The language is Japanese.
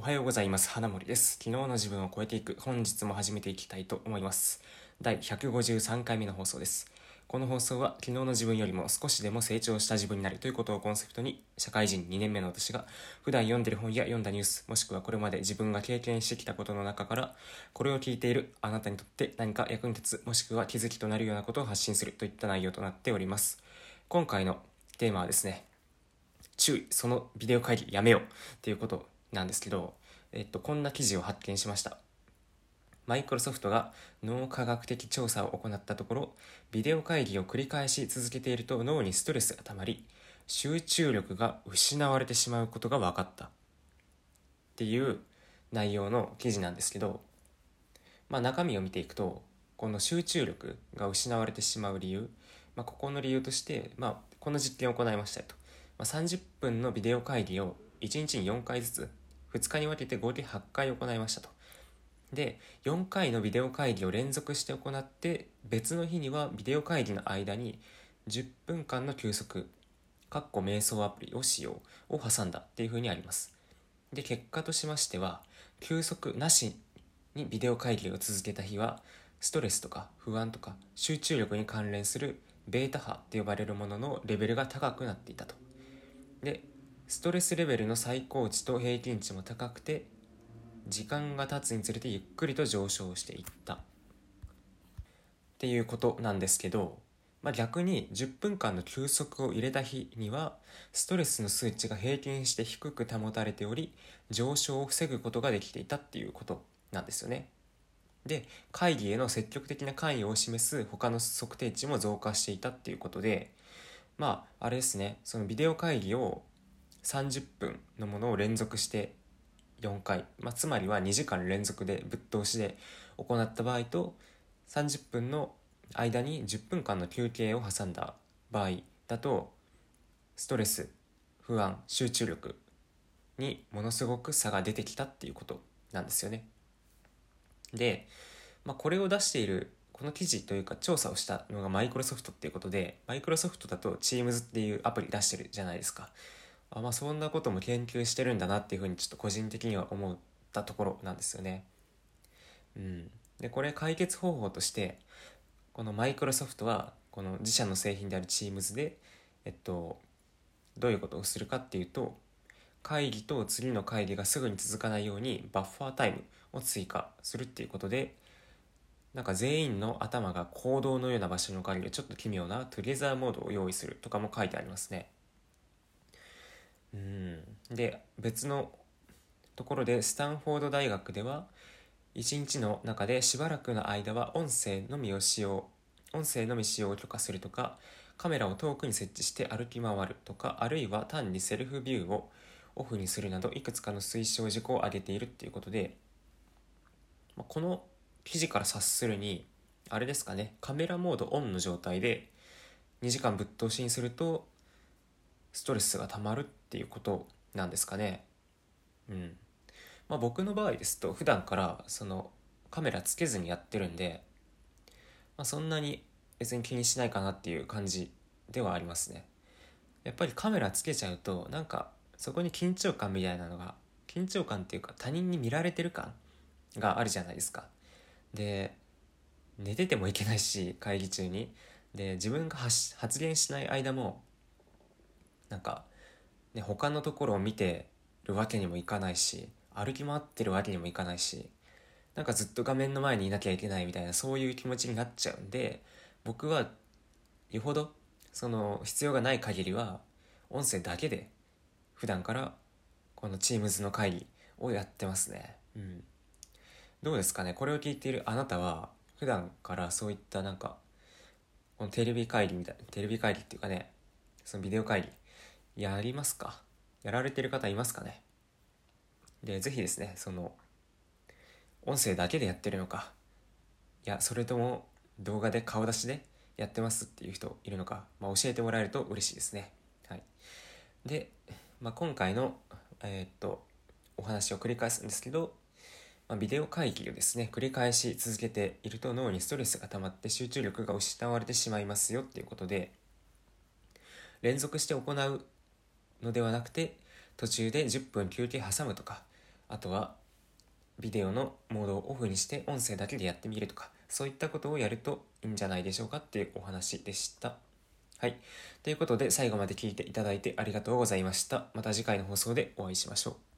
おはようございます。花森です。昨日の自分を超えていく。本日も始めていきたいと思います。第153回目の放送です。この放送は昨日の自分よりも少しでも成長した自分になる。ということをコンセプトに社会人2年目の私が普段読んでる本や読んだニュースもしくはこれまで自分が経験してきたことの中からこれを聞いているあなたにとって何か役に立つもしくは気づきとなるようなことを発信するといった内容となっております。今回のテーマはですね注意そのビデオ会議やめよう。っていうことなんですけど、えっと、こんな記事を発見しました。マイクロソフトが脳科学的調査を行ったところビデオ会議を繰り返し続けていると脳にストレスがたまり集中力が失われてしまうことが分かった。っていう内容の記事なんですけど、まあ、中身を見ていくとこの集中力が失われてしまう理由、まあ、ここの理由として、まあ、この実験を行いましたと、まあ、30分のビデオ会議を1日に4回ずつ2日に分けて合計8回行いましたと。で4回のビデオ会議を連続して行って別の日にはビデオ会議の間に10分間の休息かっこ瞑想アプリを使用を挟んだっていうふうにあります。で結果としましては休息なしにビデオ会議を続けた日はストレスとか不安とか集中力に関連するベータ波って呼ばれるもののレベルが高くなっていたと。でストレスレベルの最高値と平均値も高くて時間が経つにつれてゆっくりと上昇していったっていうことなんですけど、まあ、逆に10分間の休息を入れた日にはストレスの数値が平均して低く保たれており上昇を防ぐことができていたっていうことなんですよね。で会議への積極的な関与を示す他の測定値も増加していたっていうことでまああれですねそのビデオ会議を30分のものを連続して4回、まあ、つまりは2時間連続でぶっ通しで行った場合と30分の間に10分間の休憩を挟んだ場合だとストレス不安集中力にものすごく差が出てきたっていうことなんですよね。で、まあ、これを出しているこの記事というか調査をしたのがマイクロソフトっていうことでマイクロソフトだと Teams っていうアプリ出してるじゃないですか。あまあそんなことも研究してるんだなっていうふうにちょっと個人的には思ったところなんですよね。うん、でこれ解決方法としてこのマイクロソフトはこの自社の製品である Teams で、えっと、どういうことをするかっていうと会議と次の会議がすぐに続かないようにバッファータイムを追加するっていうことでなんか全員の頭が行動のような場所に置かれるちょっと奇妙なトゥゲザーモードを用意するとかも書いてありますね。で別のところでスタンフォード大学では1日の中でしばらくの間は音声のみを使用音声のみ使用を許可するとかカメラを遠くに設置して歩き回るとかあるいは単にセルフビューをオフにするなどいくつかの推奨事項を挙げているっていうことでこの記事から察するにあれですかねカメラモードオンの状態で2時間ぶっ通しにするとストレスがたまるっていうことなんですかね。うんまあ、僕の場合ですと普段からそのカメラつけずにやってるんで、まあ、そんなに別に気にしないかなっていう感じではありますね。やっぱりカメラつけちゃうとなんかそこに緊張感みたいなのが緊張感っていうか他人に見られてる感があるじゃないですか。で寝ててもいけないし会議中にで自分が発言しない間もなんか、ね、他のところを見てるわけにもいかないし歩き回ってるわけにもいかないしなんかずっと画面の前にいなきゃいけないみたいなそういう気持ちになっちゃうんで僕はよほどその必要がない限りは音声だけで普段からこの Teams の会議をやってますね。うん。どうですかね？これを聞いているあなたは普段からそういったなんかこのテレビ会議みたいなテレビ会議っていうかねそのビデオ会議やりますか？やられてる方いますかね？で、ぜひですね、その、音声だけでやってるのか、いや、それとも動画で顔出しでやってますっていう人いるのか、まあ、教えてもらえると嬉しいですね。はい。で、まあ、今回の、えー、っと、お話を繰り返すんですけど、まあ、ビデオ会議をですね、繰り返し続けていると脳にストレスが溜まって集中力が失われてしまいますよっていうことで、連続して行うのではなくて途中で10分休憩挟むとかあとはビデオのモードをオフにして音声だけでやってみるとかそういったことをやるといいんじゃないでしょうかっていうお話でしたはい。ということで最後まで聞いていただいてありがとうございました。また次回の放送でお会いしましょう。